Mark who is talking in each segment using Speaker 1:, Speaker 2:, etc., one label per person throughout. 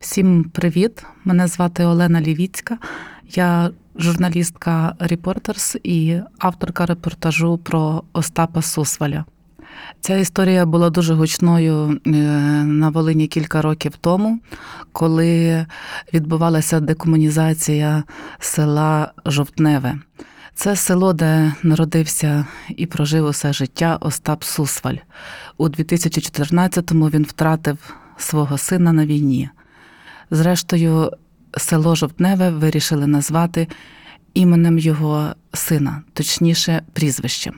Speaker 1: Всім привіт! Мене звати Олена Лівіцька. Я журналістка Reporters і авторка репортажу про Остапа Сусваля. Ця історія була дуже гучною е, на Волині кілька років тому, коли відбувалася декомунізація села Жовтневе. Це село, де народився і прожив усе життя Остап Сусваль. У 2014-му він втратив свого сина на війні. Зрештою, село Жовтневе вирішили назвати іменем його сина, точніше, прізвищем.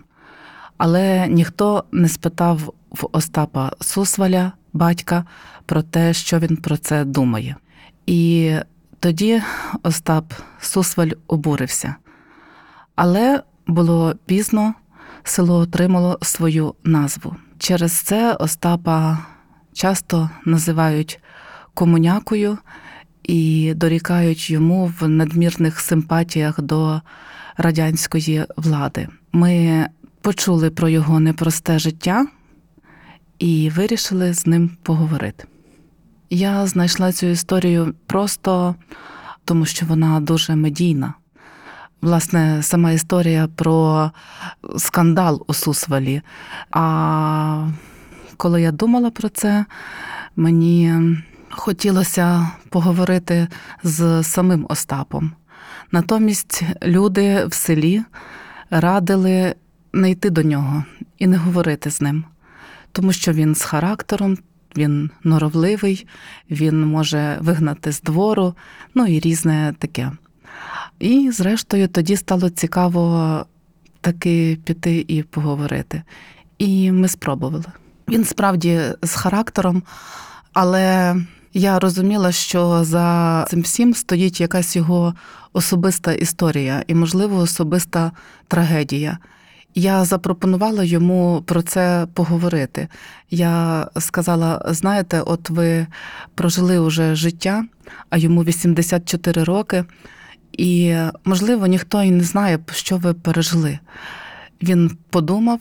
Speaker 1: Але ніхто не спитав в Остапа Сусваля, батька, про те, що він про це думає. І тоді Остап Сусваль обурився. Але було пізно, село отримало свою назву. Через це Остапа часто називають комунякою і дорікають йому в надмірних симпатіях до радянської влади. Ми почули про його непросте життя і вирішили з ним поговорити. Я знайшла цю історію просто тому, що вона дуже медійна. Власне, сама історія про скандал у Сусвалі. А коли я думала про це, мені хотілося поговорити з самим Остапом. Натомість люди в селі радили не йти до нього і не говорити з ним, тому що він з характером, він норовливий, він може вигнати з двору, ну і різне таке. І, зрештою, тоді стало цікаво таки піти і поговорити. І ми спробували. Він справді з характером, але я розуміла, що за цим всім стоїть якась його особиста історія і, можливо, особиста трагедія. Я запропонувала йому про це поговорити. Я сказала: знаєте, от ви прожили уже життя, а йому 84 роки, і, можливо, ніхто і не знає, що ви пережили. Він подумав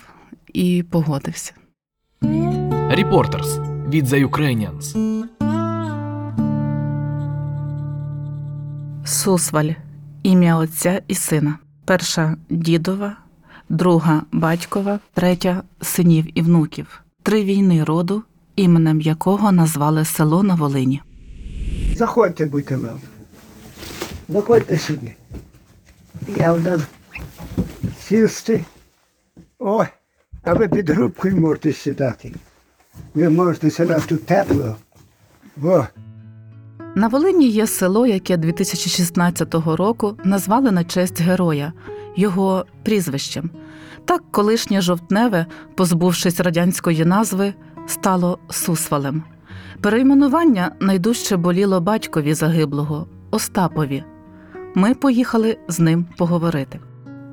Speaker 1: і погодився.
Speaker 2: Reporters від The Ukrainians.
Speaker 1: Сусваль ім'я Отця і сина. Перша дідова, друга батькова, третя синів і внуків. Три війни роду, іменем якого назвали село на Волині.
Speaker 3: Заходьте, будьте милі. Заходьте сюди. Я в нас сісти. Ой, а ви під грубкою можете сідати. Ви можете сідати тепло. О,
Speaker 1: На Волині є село, яке 2016 року назвали на честь героя, його прізвищем. Так колишнє жовтневе, позбувшись радянської назви, стало Сусвалем. Перейменування найдужче боліло батькові загиблого Остапові. Ми поїхали з ним поговорити.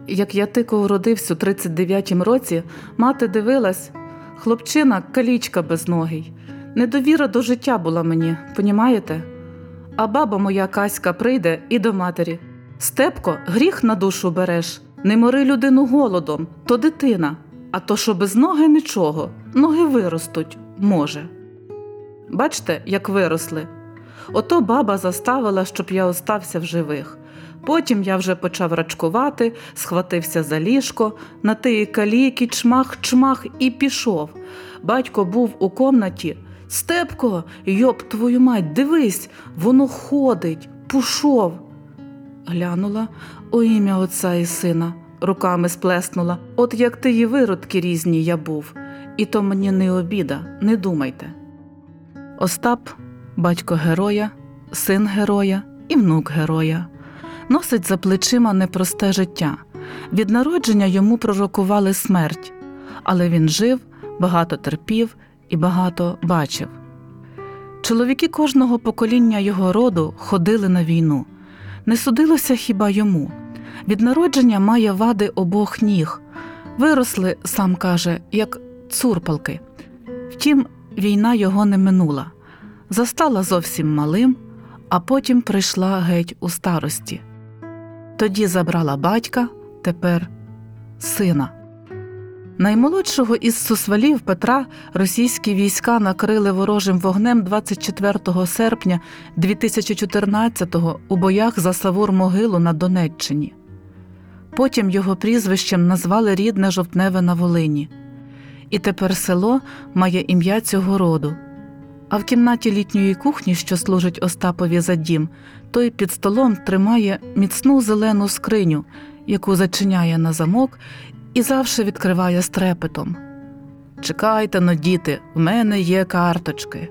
Speaker 1: Як я тико уродився у 39-м році, мати дивилась, хлопчина калічка безногий. Недовіра до життя була мені, понімаєте? А баба моя Каська прийде і до матері. Степко, гріх на душу береш, не мори людину голодом, то дитина, а то, що без ноги нічого, ноги виростуть, може. Бачте, як виросли. Ото баба заставила, щоб я остався в живих. Потім я вже почав рачкувати, схватився за ліжко, на тиї каліки, чмах, чмах і пішов. Батько був у комнаті. Степко, йоп твою мать, дивись, воно ходить, пушов. Глянула у ім'я отця і сина, руками сплеснула. От як ти її виродки різні я був, і то мені не обіда, не думайте. Остап, батько героя, син героя і внук героя, носить за плечима непросте життя. Від народження йому пророкували смерть, але він жив, багато терпів і багато бачив. Чоловіки кожного покоління його роду ходили на війну. Не судилося хіба йому. Від народження має вади обох ніг. Виросли, сам каже, як цурпалки. Втім, війна його не минула. Застала зовсім малим, а потім прийшла геть у старості. Тоді забрала батька, тепер сина. Наймолодшого із сусвалів Петра російські війська накрили ворожим вогнем 24 серпня 2014-го у боях за Савур-Могилу на Донеччині. Потім його прізвищем назвали рідне жовтневе на Волині. І тепер село має ім'я цього роду. А в кімнаті літньої кухні, що служить Остапові за дім, той під столом тримає міцну зелену скриню, яку зачиняє на замок і завжди відкриває з трепетом. Чекайте но, діти, в мене є карточки.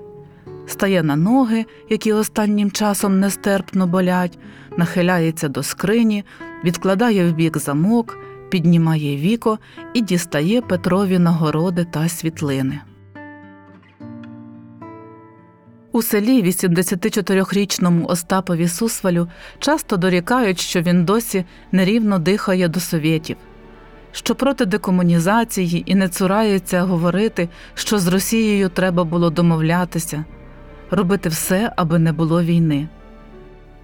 Speaker 1: Стає на ноги, які останнім часом нестерпно болять, нахиляється до скрині, відкладає в бік замок, піднімає віко і дістає Петрові нагороди та світлини. У селі 84-річному Остапові Сусвалю часто дорікають, що він досі нерівно дихає до совєтів, що проти декомунізації і не цурається говорити, що з Росією треба було домовлятися, робити все, аби не було війни.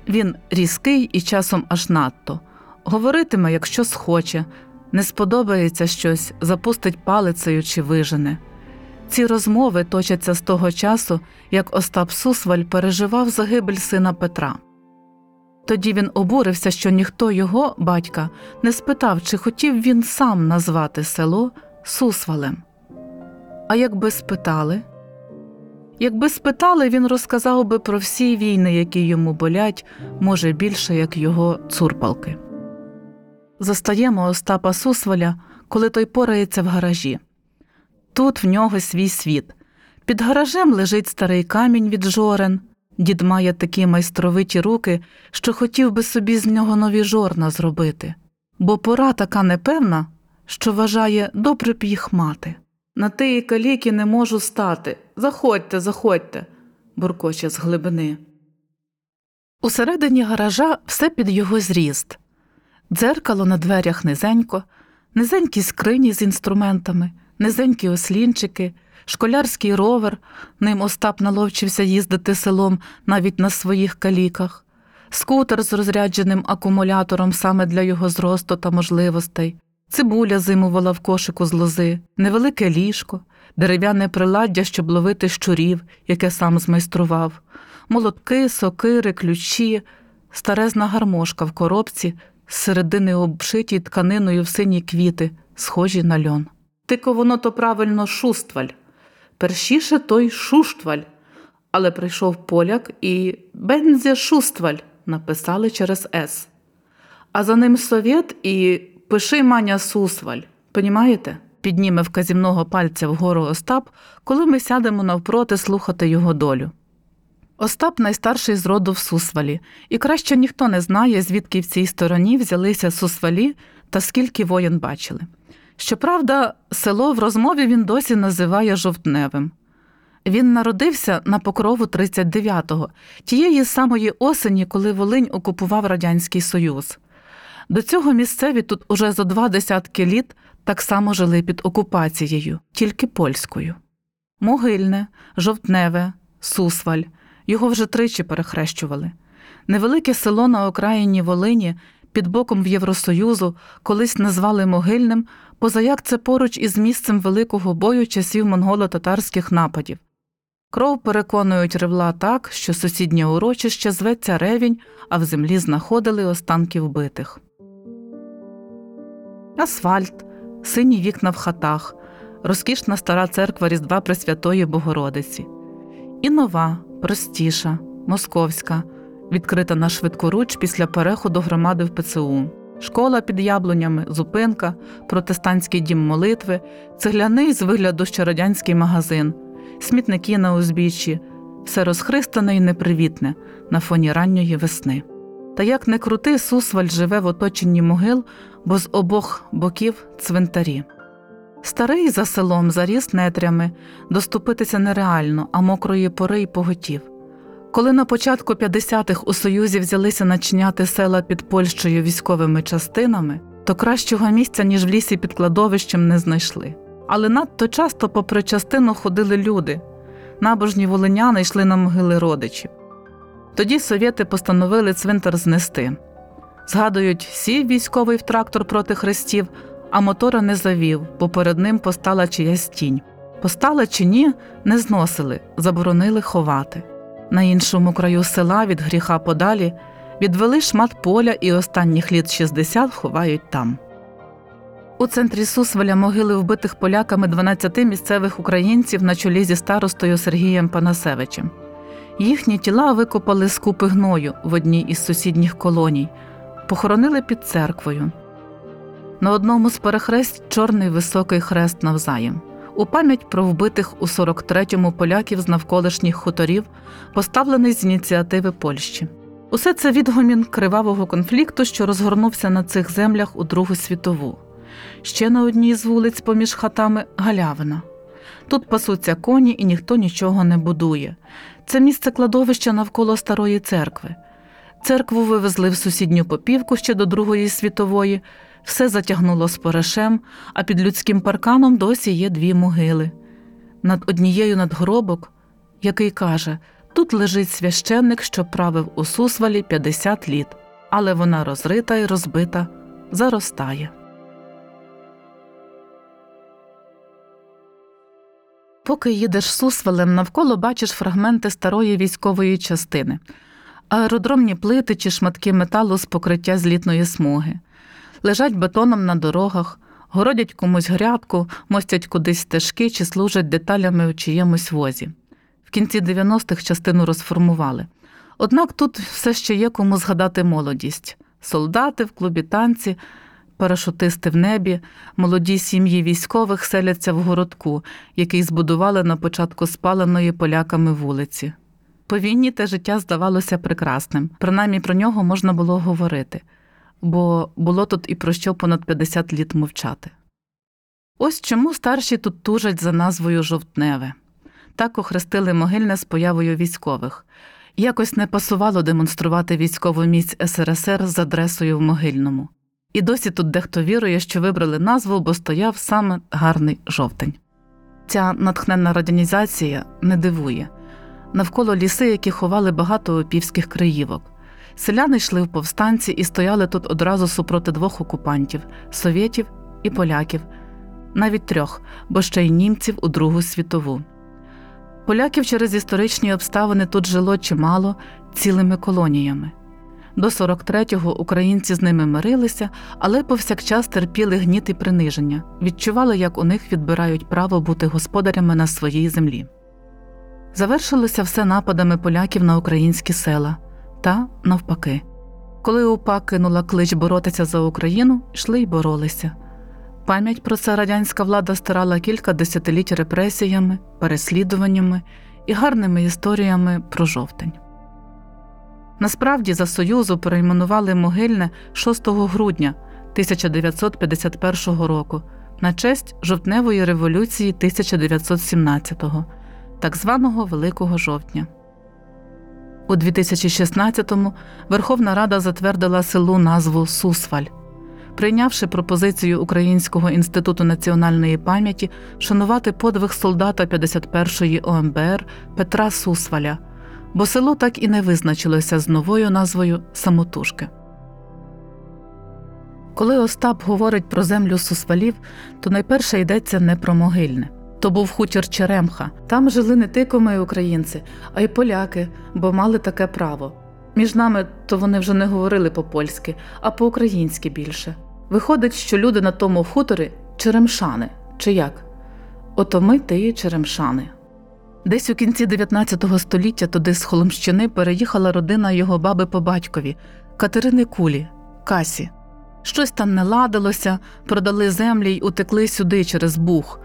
Speaker 1: Він різкий і часом аж надто, говоритиме, якщо схоче, не сподобається щось, запустить палицею чи вижене. Ці розмови точаться з того часу, як Остап Сусваль переживав загибель сина Петра. Тоді він обурився, що ніхто його, батька, не спитав, чи хотів він сам назвати село Сусвалем. А якби спитали? Якби спитали, він розказав би про всі війни, які йому болять, може більше, як його цурпалки. Застаємо Остапа Сусваля, коли той порається в гаражі. Тут в нього свій світ. Під гаражем лежить старий камінь від жорен. Дід має такі майстровиті руки, що хотів би собі з нього нові жорна зробити. Бо пора така непевна, що вважає добре б їх мати. На тиї каліки не можу стати. Заходьте, заходьте, буркоче з глибини. Усередині гаража все під його зріст. Дзеркало на дверях низенько, низенькі скрині з інструментами, низенькі ослінчики, школярський ровер, ним Остап наловчився їздити селом навіть на своїх каліках, скутер з розрядженим акумулятором саме для його зросту та можливостей, цибуля зимувала в кошику з лози, невелике ліжко, дерев'яне приладдя, щоб ловити щурів, яке сам змайстрував, молотки, сокири, ключі, старезна гармошка в коробці, з середини обшитій тканиною в сині квіти, схожі на льон. Тико воно то правильно шустваль. Першіше той шуштваль. Але прийшов поляк і Бензя Шустваль написали через С. А за ним совєт і пиши маня Сусваль. Понімаєте? Підніме вказівного пальця вгору Остап, коли ми сядемо навпроти слухати його долю. Остап найстарший з роду в Сусвалі, і краще ніхто не знає, звідки в цій стороні взялися Сусвалі та скільки воєн бачили. Щоправда, село в розмові він досі називає жовтневим. Він народився на покрову 39-го, тієї самої осені, коли Волинь окупував Радянський Союз. До цього місцеві тут уже зо два десятки літ так само жили під окупацією, тільки польською. Могильне, жовтневе, Сусваль. Його вже тричі перехрещували. Невелике село на окраїні Волині під боком в Євросоюзу колись назвали могильним, позаяк це поруч із місцем великого бою часів монголо-татарських нападів. Кров переконують ревла так, що сусіднє урочище зветься ревінь, а в землі знаходили останки вбитих. Асфальт, сині вікна в хатах, розкішна стара церква Різдва Пресвятої Богородиці. І нова, простіша, московська, відкрита на швидкоруч після переходу громади в ПЦУ. Школа під яблунями, зупинка, протестантський дім молитви, цегляний з вигляду ще радянський магазин, смітники на узбіччі, все розхристане і непривітне на фоні ранньої весни. Та як не крути, Сусваль живе в оточенні могил, бо з обох боків цвинтарі. Старий за селом заріс нетрями, доступитися нереально, а мокрої пори й поготів. Коли на початку 50-х у Союзі взялися начиняти села під Польщею військовими частинами, то кращого місця, ніж в лісі під кладовищем, не знайшли. Але надто часто попри частину ходили люди. Набожні волиняни йшли на могили родичів. Тоді совєти постановили цвинтар знести. Згадують, сів військовий в трактор проти хрестів, а мотора не завів, бо перед ним постала чиясь тінь. Постала чи ні, не зносили, заборонили ховати. На іншому краю села від гріха подалі відвели шмат поля і останніх літ 60 ховають там. У центрі Сусваля могили вбитих поляками 12 місцевих українців на чолі зі старостою Сергієм Панасевичем. Їхні тіла викопали з купи гною в одній із сусідніх колоній, похоронили під церквою. На одному з перехресть чорний високий хрест навзаєм. У пам'ять про вбитих у 43-му поляків з навколишніх хуторів, поставлений з ініціативи Польщі. Усе це відгомін кривавого конфлікту, що розгорнувся на цих землях у Другу світову. Ще на одній з вулиць поміж хатами галявина. Тут пасуться коні і ніхто нічого не будує. Це місце кладовища навколо старої церкви. Церкву вивезли в сусідню попівку ще до Другої світової, все затягнуло споришем, а під людським парканом досі є дві могили. Над однією надгробок, який каже: тут лежить священник, що правив у Сусвалі 50 літ, але вона розрита і розбита, заростає. Поки їдеш Сусвалем, навколо бачиш фрагменти старої військової частини, аеродромні плити чи шматки металу з покриття злітної смуги. Лежать бетоном на дорогах, городять комусь грядку, мостять кудись стежки чи служать деталями у чиємусь возі. В кінці 90-х частину розформували. Однак тут все ще є кому згадати молодість: солдати в клубі танці, парашутисти в небі, молоді сім'ї військових селяться в городку, який збудували на початку спаленої поляками вулиці. По війні те життя здавалося прекрасним, принаймні про нього можна було говорити, бо було тут і про що понад 50 літ мовчати. Ось чому старші тут тужать за назвою Жовтневе. Так охрестили могильне з появою військових. Якось не пасувало демонструвати військову міць СРСР з адресою в могильному. І досі тут дехто вірує, що вибрали назву, бо стояв саме гарний жовтень. Ця натхненна радянізація не дивує навколо ліси, які ховали багато опівських краївок. Селяни йшли в повстанці і стояли тут одразу супроти двох окупантів совєтів і поляків, навіть трьох, бо ще й німців у Другу світову. Поляків через історичні обставини тут жило чимало цілими колоніями. До 43-го українці з ними мирилися, але повсякчас терпіли гніт і приниження, відчували, як у них відбирають право бути господарями на своїй землі. Завершилося все нападами поляків на українські села та навпаки. Коли УПА кинула клич боротися за Україну, йшли й боролися. Пам'ять про це радянська влада стирала кілька десятиліть репресіями, переслідуваннями і гарними історіями про жовтень. Насправді за Союзу перейменували могильне 6 грудня 1951 року на честь жовтневої революції 1917-го, так званого Великого жовтня. У 2016-му Верховна Рада затвердила селу назву Сусваль, прийнявши пропозицію Українського інституту національної пам'яті шанувати подвиг солдата 51-ї ОМБР Петра Сусваля, бо село так і не визначилося з новою назвою Самотужки. Коли Остап говорить про землю Сусвалів, то найперше йдеться не про могильне. То був хутір Черемха. Там жили не тикоми українці, а й поляки, бо мали таке право. Між нами то вони вже не говорили по-польськи, а по-українськи більше. Виходить, що люди на тому хуторі черемшани, чи як? Ото ми тиї черемшани. Десь у кінці 19 століття туди з Холмщини переїхала родина його баби по батькові Катерини Кулі, Касі. Щось там не ладилося, продали землі й утекли сюди через Буг.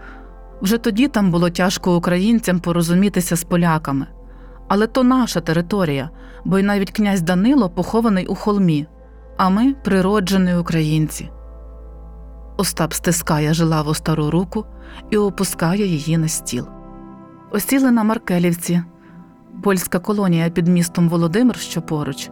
Speaker 1: Вже тоді там було тяжко українцям порозумітися з поляками. Але то наша територія, бо й навіть князь Данило похований у холмі, а ми природжені українці. Остап стискає жилаву стару руку і опускає її на стіл. Осіли на Маркелівці, польська колонія під містом Володимир, що поруч.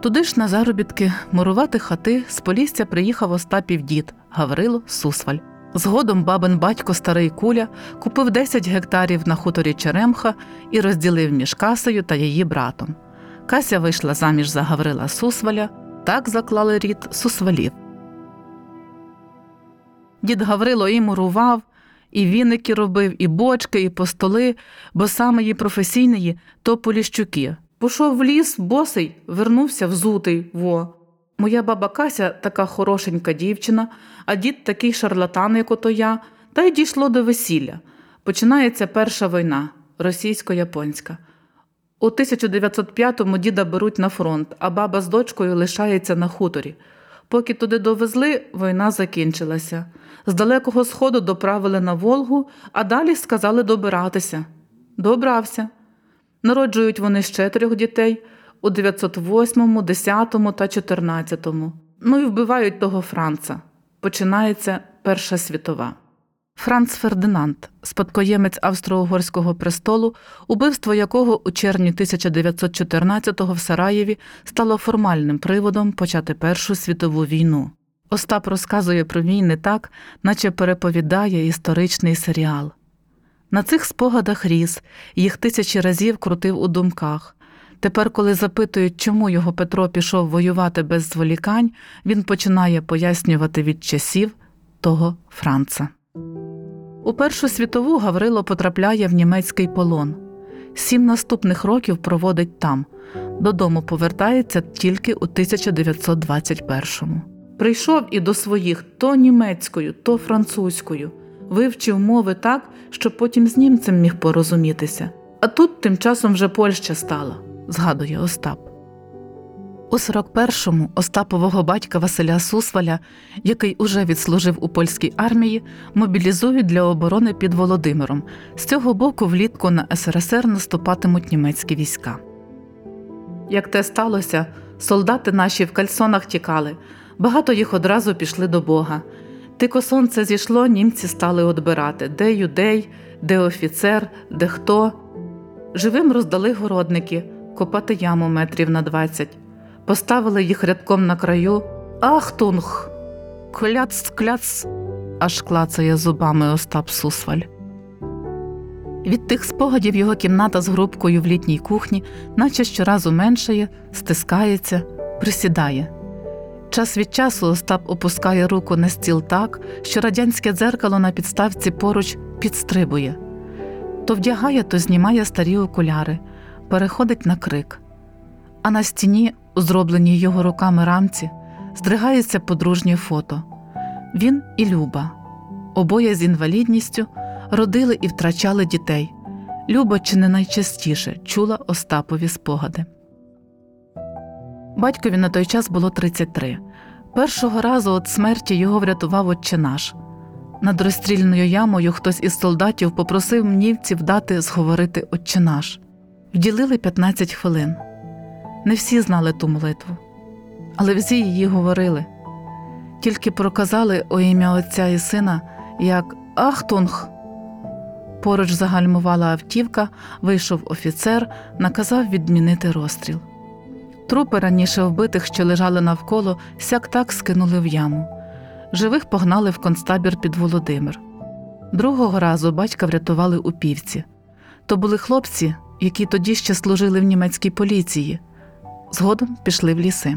Speaker 1: Туди ж на заробітки мурувати хати з Полісся приїхав Остапів дід Гаврило Сусваль. Згодом бабин батько старий куля купив 10 гектарів на хуторі Черемха і розділив між Касею та її братом. Кася вийшла заміж за Гаврила Сусваля, так заклали рід Сусвалів. Дід Гаврило і мурував, і віники робив, і бочки, і постоли, бо саме її професійної то поліщуки. Пішов в ліс, босий, вернувся взутий. Во. Моя баба Кася така хорошенька дівчина, а дід такий шарлатан, як ото я, та й дійшло до весілля. Починається перша війна російсько-японська. У 1905-му діда беруть на фронт, а баба з дочкою лишається на хуторі. Поки туди довезли, війна закінчилася. З далекого сходу доправили на Волгу, а далі сказали добиратися. Добрався. Народжують вони ще трьох дітей у 908, 10 та 14. Ну і вбивають того Франца. Починається Перша світова. Франц Фердинанд, спадкоємець австро-угорського престолу, убивство якого у червні 1914-го в Сараєві стало формальним приводом почати Першу світову війну. Остап розказує про війни так, наче переповідає історичний серіал. На цих спогадах ріс, їх тисячі разів крутив у думках. Тепер, коли запитують, чому його Петро пішов воювати без зволікань, він починає пояснювати від часів того Франца. У Першу світову Гаврило потрапляє в німецький полон. Сім наступних років проводить там. Додому повертається тільки у 1921-му. Прийшов і до своїх то німецькою, то французькою. Вивчив мови так, щоб потім з німцем міг порозумітися. А тут тим часом вже Польща стала, згадує Остап. У 41-му Остапового батька Василя Сусваля, який уже відслужив у польській армії, мобілізують для оборони під Володимиром. З цього боку влітку на СРСР наступатимуть німецькі війська. Як те сталося, солдати наші в кальсонах тікали, багато їх одразу пішли до Бога. Тико сонце зійшло, німці стали одбирати, де юдей, де офіцер, де хто. Живим роздали городники, копати яму метрів на двадцять. Поставили їх рядком на краю. Ахтунг! Кляц, кляц! аж клацає зубами Остап Сусваль. Від тих спогадів його кімната з грубкою в літній кухні, наче щоразу меншає, стискається, присідає. Час від часу Остап опускає руку на стіл так, що радянське дзеркало на підставці поруч підстрибує. То вдягає, то знімає старі окуляри, переходить на крик. А на стіні, у зробленій його руками рамці, здригається подружнє фото. Він і Люба, обоє з інвалідністю, родили і втрачали дітей. Люба чи не найчастіше чула Остапові спогади. Батькові на той час було 33. Першого разу від смерті його врятував отче наш. Над розстрільною ямою хтось із солдатів попросив мнівців дати зговорити отче наш. Вділили 15 хвилин. Не всі знали ту молитву, але всі її говорили. Тільки проказали о ім'я Отця і Сина, як Ахтунг. Поруч загальмувала автівка, вийшов офіцер, наказав відмінити розстріл. Трупи раніше вбитих, що лежали навколо, сяк так скинули в яму. Живих погнали в концтабір під Володимир. Другого разу батька врятували у півці. То були хлопці, які тоді ще служили в німецькій поліції. Згодом пішли в ліси.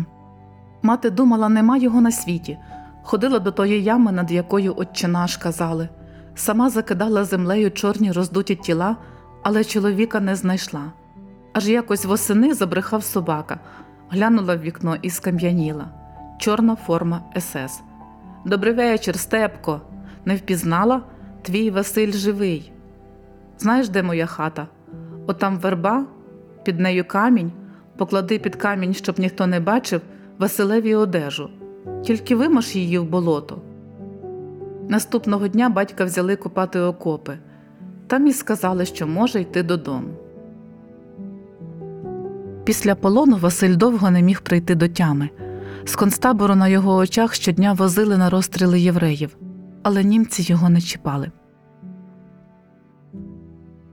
Speaker 1: Мати думала, нема його на світі. Ходила до тої ями, над якою отче наш казали. Сама закидала землею чорні роздуті тіла, але чоловіка не знайшла. Аж якось восени забрехав собака, глянула в вікно і скам'яніла. Чорна форма СС. Добрий вечір, Степко. Не впізнала? Твій Василь живий. Знаєш, де моя хата? Отам верба, під нею камінь, поклади під камінь, щоб ніхто не бачив, Василеві одежу. Тільки вимаш її в болото. Наступного дня батька взяли купати окопи. Там і сказали, що може йти додому. Після полону Василь довго не міг прийти до тями. З концтабору на його очах щодня возили на розстріли євреїв, але німці його не чіпали.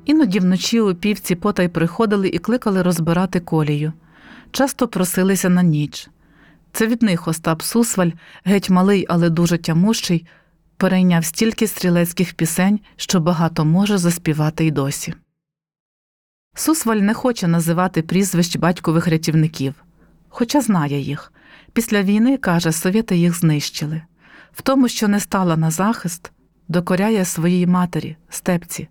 Speaker 1: Іноді вночі у півці потай приходили і кликали розбирати колію. Часто просилися на ніч. Це від них Остап Сусваль, геть малий, але дуже тямущий, перейняв стільки стрілецьких пісень, що багато може заспівати й досі. Сусваль не хоче називати прізвищ батькових рятівників, хоча знає їх. Після війни, каже, совєти їх знищили. в тому, що не стала на захист, докоряє своїй матері, степці.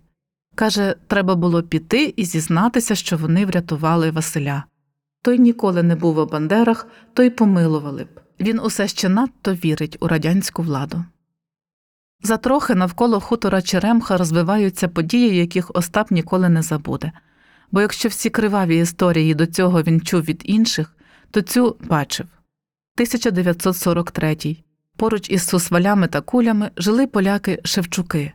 Speaker 1: Каже, треба було піти і зізнатися, що вони врятували Василя. Той ніколи не був у Бандерах, то й помилували б. Він усе ще надто вірить у радянську владу. Затрохи навколо хутора Черемха розвиваються події, яких Остап ніколи не забуде. Бо якщо всі криваві історії до цього він чув від інших, то цю бачив. 1943. Поруч із сусвалями та кулями жили поляки Шевчуки.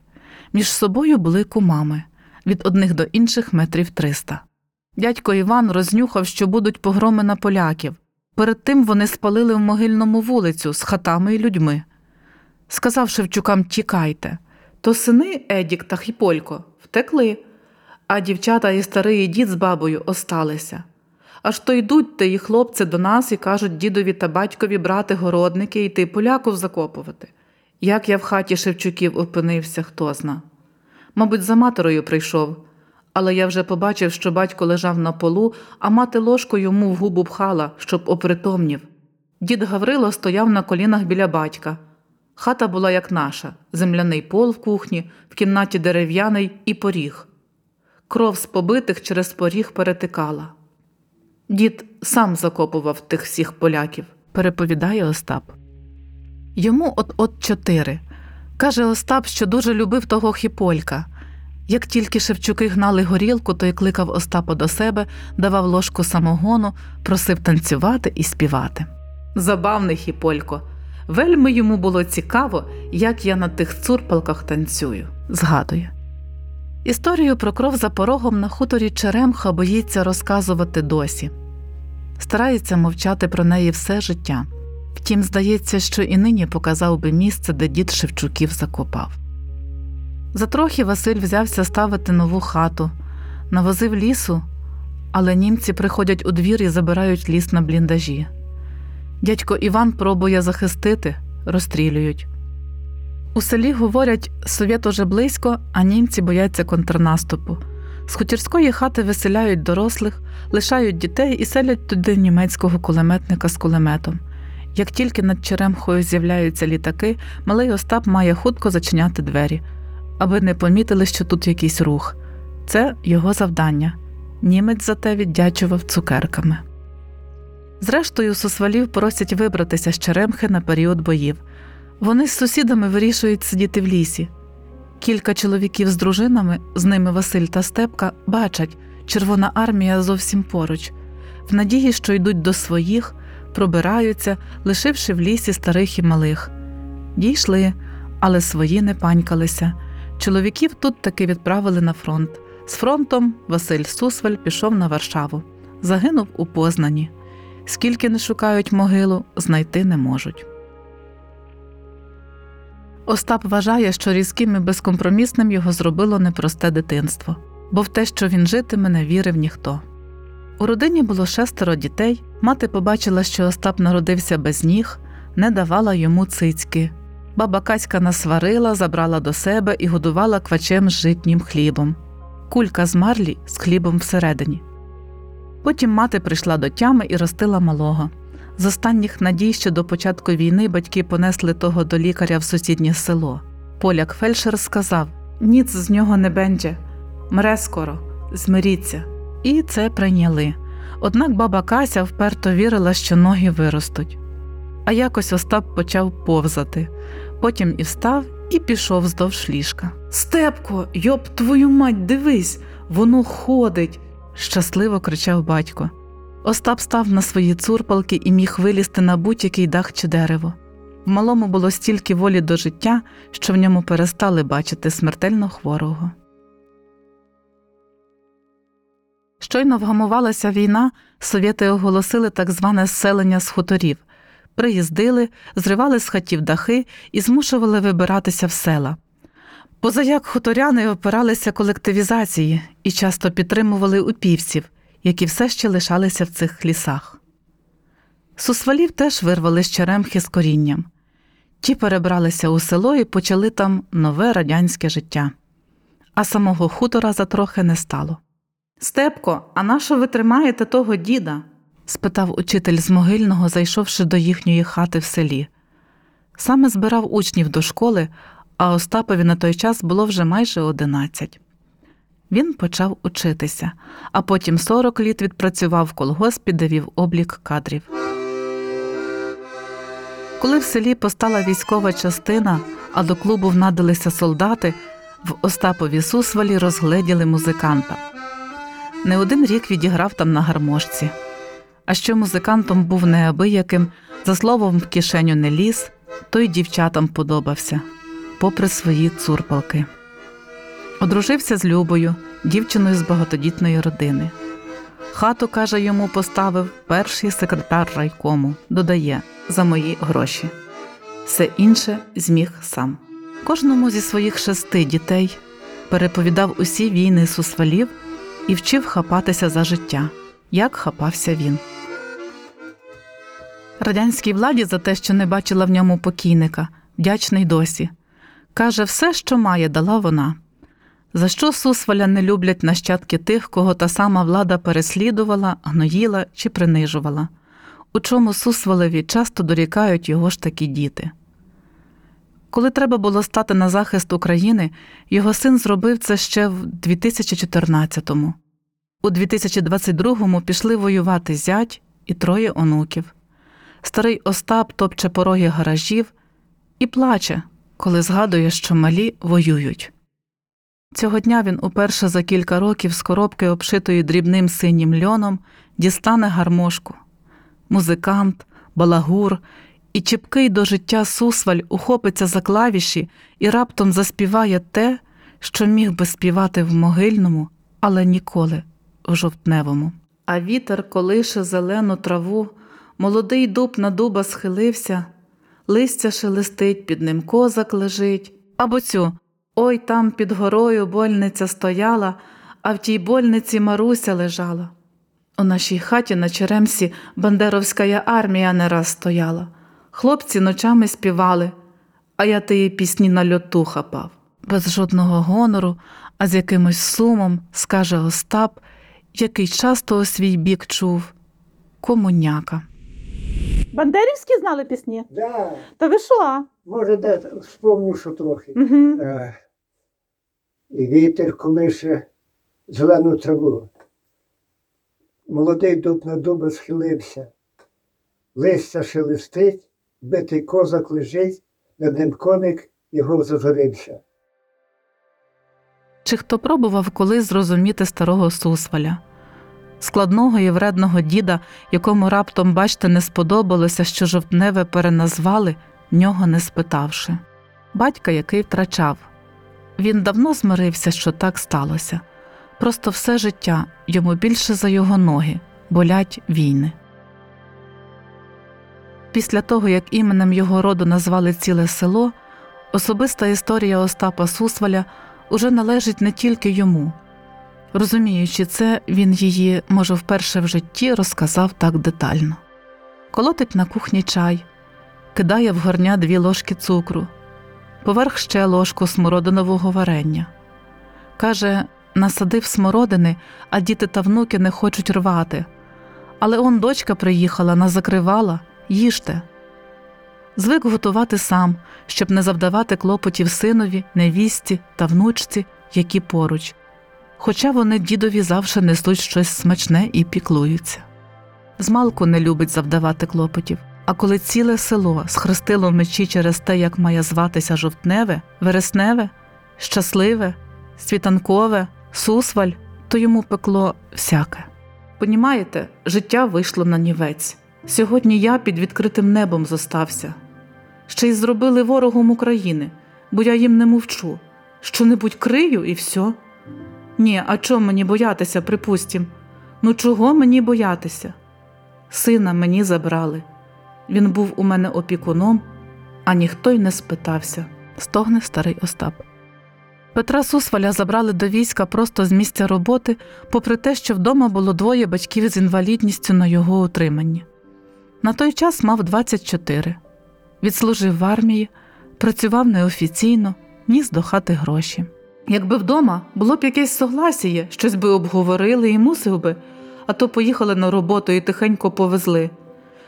Speaker 1: Між собою були кумами від одних до інших метрів 300. Дядько Іван рознюхав, що будуть погроми на поляків. Перед тим вони спалили в могильному вулицю з хатами і людьми. Сказав Шевчукам тікайте. То сини Едік та Хіполько втекли, а дівчата і старий дід з бабою осталися. Аж то йдуть ті хлопці до нас і кажуть дідові та батькові брати городники йти поляків закопувати. Як я в хаті Шевчуків опинився, хто зна. Мабуть, за матерою прийшов, але я вже побачив, що батько лежав на полу, а мати ложкою йому в губу пхала, щоб опритомнів. Дід Гаврило стояв на колінах біля батька. Хата була як наша, земляний пол в кухні, в кімнаті дерев'яний і поріг. Кров з побитих через поріг перетикала. Дід сам закопував тих всіх поляків, переповідає Остап. Йому от от чотири. Каже Остап, що дуже любив того хіполька. Як тільки Шевчуки гнали горілку, то й кликав Остапа до себе, давав ложку самогону, просив танцювати і співати. Забавний хіполько. Вельми йому було цікаво, як я на тих цурпалках танцюю, згадує. Історію про кров за порогом на хуторі Черемха боїться розказувати досі. Старається мовчати про неї все життя. Втім, здається, що і нині показав би місце, де дід Шевчуків закопав. Затрохи Василь взявся ставити нову хату, навозив лісу, але німці приходять у двір і забирають ліс на бліндажі. Дядько Іван пробує захистити, розстрілюють. У селі говорять, совєт уже близько, а німці бояться контрнаступу. З хутірської хати виселяють дорослих, лишають дітей і селять туди німецького кулеметника з кулеметом. Як тільки над Черемхою з'являються літаки, малий Остап має хутко зачиняти двері, аби не помітили, що тут якийсь рух. Це його завдання. Німець зате віддячував цукерками. Зрештою, сусвалів просять вибратися з Черемхи на період боїв. Вони з сусідами вирішують сидіти в лісі. Кілька чоловіків з дружинами, з ними Василь та Степка, бачать, Червона армія зовсім поруч, в надії, що йдуть до своїх, пробираються, лишивши в лісі старих і малих. Дійшли, але свої не панькалися. Чоловіків тут таки відправили на фронт. З фронтом Василь Сусваль пішов на Варшаву, загинув у Познані. Скільки не шукають могилу, знайти не можуть. Остап вважає, що різким і безкомпромісним його зробило непросте дитинство, бо в те, що він житиме, не вірив ніхто. У родині було шестеро дітей, мати побачила, що Остап народився без ніг, не давала йому цицьки. Баба Каська насварила, забрала до себе і годувала квачем з житнім хлібом, кулька з марлі з хлібом всередині. Потім мати прийшла до тями і ростила малого. З останніх надій, що до початку війни батьки понесли того до лікаря в сусіднє село. Поляк фельдшер сказав: Ніц з нього не бенже, мре скоро, змиріться. І це прийняли. Однак баба Кася вперто вірила, що ноги виростуть. А якось Остап почав повзати, потім і встав і пішов вздовж ліжка. Степко, йоб твою мать, дивись, воно ходить. щасливо кричав батько. Остап став на свої цурпалки і міг вилізти на будь-який дах чи дерево. В малому було стільки волі до життя, що в ньому перестали бачити смертельно хворого. Щойно вгамувалася війна, совєти оголосили так зване зселення з хуторів, приїздили, зривали з хатів дахи і змушували вибиратися в села. Позаяк хуторяни опиралися колективізації і часто підтримували упівців, які все ще лишалися в цих лісах. Сусвалів теж вирвали з черемхи з корінням. Ті перебралися у село і почали там нове радянське життя. А самого хутора затрохи не стало. Степко, а нащо ви тримаєте того діда? спитав учитель з могильного, зайшовши до їхньої хати в селі. Саме збирав учнів до школи, а Остапові на той час було вже майже 11. Він почав учитися, а потім 40 літ відпрацював в колгоспі, де вів облік кадрів. Коли в селі постала військова частина, а до клубу внадилися солдати, в Остапові Сусвалі розгледіли музиканта. Не один рік відіграв там на гармошці. А що музикантом був неабияким, за словом в кишеню не ліз, то й дівчатам подобався, попри свої цурпалки. Одружився з Любою, дівчиною з багатодітної родини. Хату, каже, йому поставив перший секретар райкому, додає за мої гроші. Все інше зміг сам. Кожному зі своїх шести дітей переповідав усі війни сусвалів і вчив хапатися за життя, як хапався він. Радянській владі за те, що не бачила в ньому покійника, вдячний досі. Каже, все, що має, дала вона. За що Сусваля не люблять нащадки тих, кого та сама влада переслідувала, гноїла чи принижувала, у чому Сусвалеві часто дорікають його ж такі діти. Коли треба було стати на захист України, його син зробив це ще в 2014-му. У 2022-му пішли воювати зять і троє онуків. Старий Остап топче пороги гаражів і плаче, коли згадує, що малі воюють. Цього дня він уперше за кілька років з коробки, обшитої дрібним синім льоном, дістане гармошку. Музикант, балагур і чіпкий до життя сусваль ухопиться за клавіші і раптом заспіває те, що міг би співати в могильному, але ніколи в жовтневому. А вітер колише зелену траву, молодий дуб на дуба схилився, листя шелестить, під ним козак лежить. Або цю Ой там під горою больниця стояла, а в тій больниці Маруся лежала. У нашій хаті на Черемсі бандеровська армія не раз стояла. Хлопці ночами співали, а я тієї пісні на льоту хапав. Без жодного гонору, а з якимось сумом, скаже Остап, який часто у свій бік чув комуняка.
Speaker 4: Бандерівські знали пісні?
Speaker 3: Да,
Speaker 4: Та ви що?
Speaker 3: може, де вспомню, що трохи.
Speaker 4: Угу.
Speaker 3: Е, І вітер колише зелену траву. Молодий дуб на дуба схилився. Листя шелестить, битий козак лежить, над ним коник його зазорився.
Speaker 1: Чи хто пробував колись зрозуміти старого сусваля, складного і вредного діда, якому раптом, бачте, не сподобалося, що жовтневе переназвали, нього не спитавши. Батька, який втрачав. Він давно змирився, що так сталося. Просто все життя йому більше за його ноги болять війни. Після того, як іменем його роду назвали ціле село, особиста історія Остапа Сусваля уже належить не тільки йому. Розуміючи це, він її, може, вперше в житті розказав так детально. Колотить на кухні чай, кидає в горня дві ложки цукру, поверх ще ложку смородинового варення. Каже, насадив смородини, а діти та внуки не хочуть рвати. Але он дочка приїхала, назакривала, їжте. Звик готувати сам, щоб не завдавати клопотів синові, невісті та внучці, які поруч, хоча вони дідові завжди несуть щось смачне і піклуються. Змалку не любить завдавати клопотів, а коли ціле село схрестило мечі через те, як має зватися жовтневе, вересневе, щасливе, світанкове, сусваль, то йому пекло всяке. Понімаєте, життя вийшло на нівець. Сьогодні я під відкритим небом зостався. Ще й зробили ворогом України, бо я їм не мовчу. Що-небудь крию і все. Ні, а чого мені боятися, припустім? Ну чого мені боятися? Сина мені забрали. Він був у мене опікуном, а ніхто й не спитався, стогне старий Остап. Петра Сусваля забрали до війська просто з місця роботи, попри те, що вдома було двоє батьків з інвалідністю на його утриманні. На той час мав 24. Відслужив в армії, працював неофіційно, ніс до хати гроші. Якби вдома було б якесь согласіє, щось би обговорили і мусив би, а то поїхали на роботу і тихенько повезли.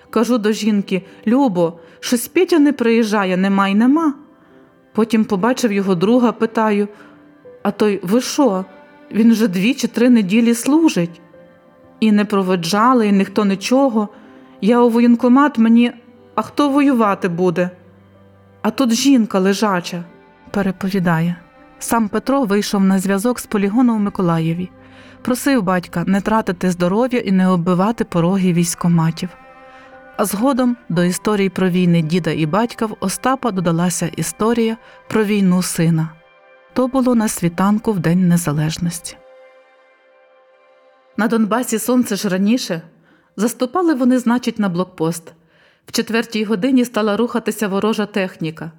Speaker 1: Кажу до жінки: Любо, щось Петя не приїжджає, нема й нема. Потім побачив його друга, питаю: А той, ви що? Він вже дві чи три неділі служить. І не проведжали, і ніхто нічого. Я у воєнкомат мені, а хто воювати буде? А тут жінка лежача, переповідає. Сам Петро вийшов на зв'язок з полігону у Миколаєві. Просив батька не тратити здоров'я і не оббивати пороги військоматів. А згодом до історії про війни діда і батька в Остапа додалася історія про війну сина. То було на світанку в День Незалежності. На Донбасі сонце ж раніше. Заступали вони, значить, на блокпост. В четвертій годині стала рухатися ворожа техніка.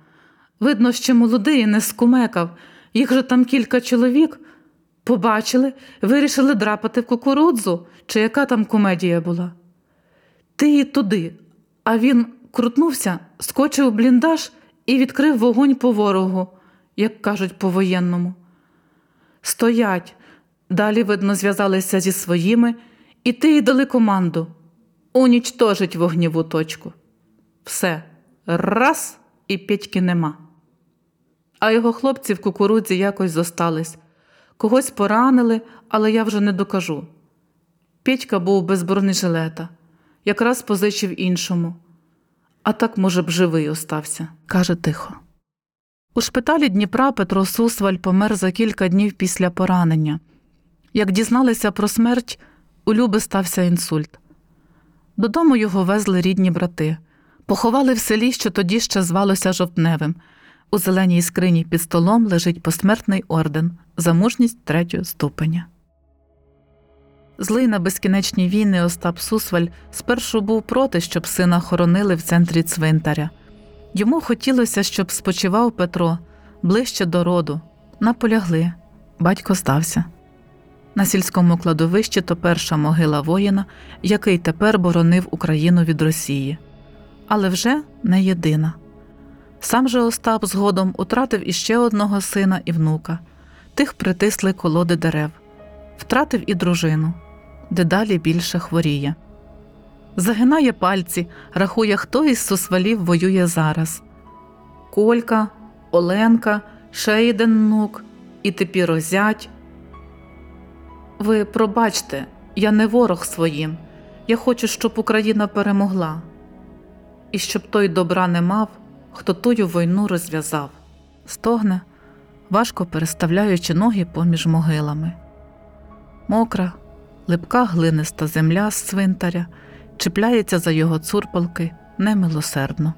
Speaker 1: Видно, що молодий не скумекав, їх же там кілька чоловік. Побачили, вирішили драпати в кукурудзу, чи яка там комедія була. Ти і туди. А він крутнувся, скочив у бліндаж і відкрив вогонь по ворогу, як кажуть по-воєнному. Стоять. Далі, видно, зв'язалися зі своїми, і ти й дали команду унічтожить вогніву точку. Все, раз і Петьки нема. А його хлопці в кукурудзі якось зостались. Когось поранили, але я вже не докажу. Петька був без бронежилета, якраз позичив іншому. А так, може б, живий остався, каже тихо. У шпиталі Дніпра Петро Сусваль помер за кілька днів після поранення. Як дізналися про смерть, у Люби стався інсульт. Додому його везли рідні брати. Поховали в селі, що тоді ще звалося Жовтневим. У зеленій скрині під столом лежить посмертний орден за мужність третього ступеня. Злий на безкінечні війни Остап Сусваль спершу був проти, щоб сина хоронили в центрі цвинтаря. Йому хотілося, щоб спочивав Петро ближче до роду. Наполягли. Батько здався. На сільському кладовищі то перша могила воїна, який тепер боронив Україну від Росії. Але вже не єдина. Сам же Остап згодом утратив іще одного сина і внука. Тих притисли колоди дерев, втратив і дружину, дедалі більше хворіє. Загинає пальці, рахує, хто із сусвалів воює зараз. Колька, Оленка, ще один внук, і тепер зять. Ви пробачте, я не ворог своїм. Я хочу, щоб Україна перемогла, і щоб той добра не мав, хто тую війну розв'язав. Стогне, важко переставляючи ноги поміж могилами. Мокра, липка глиниста земля з цвинтаря чіпляється за його цурпалки немилосердно.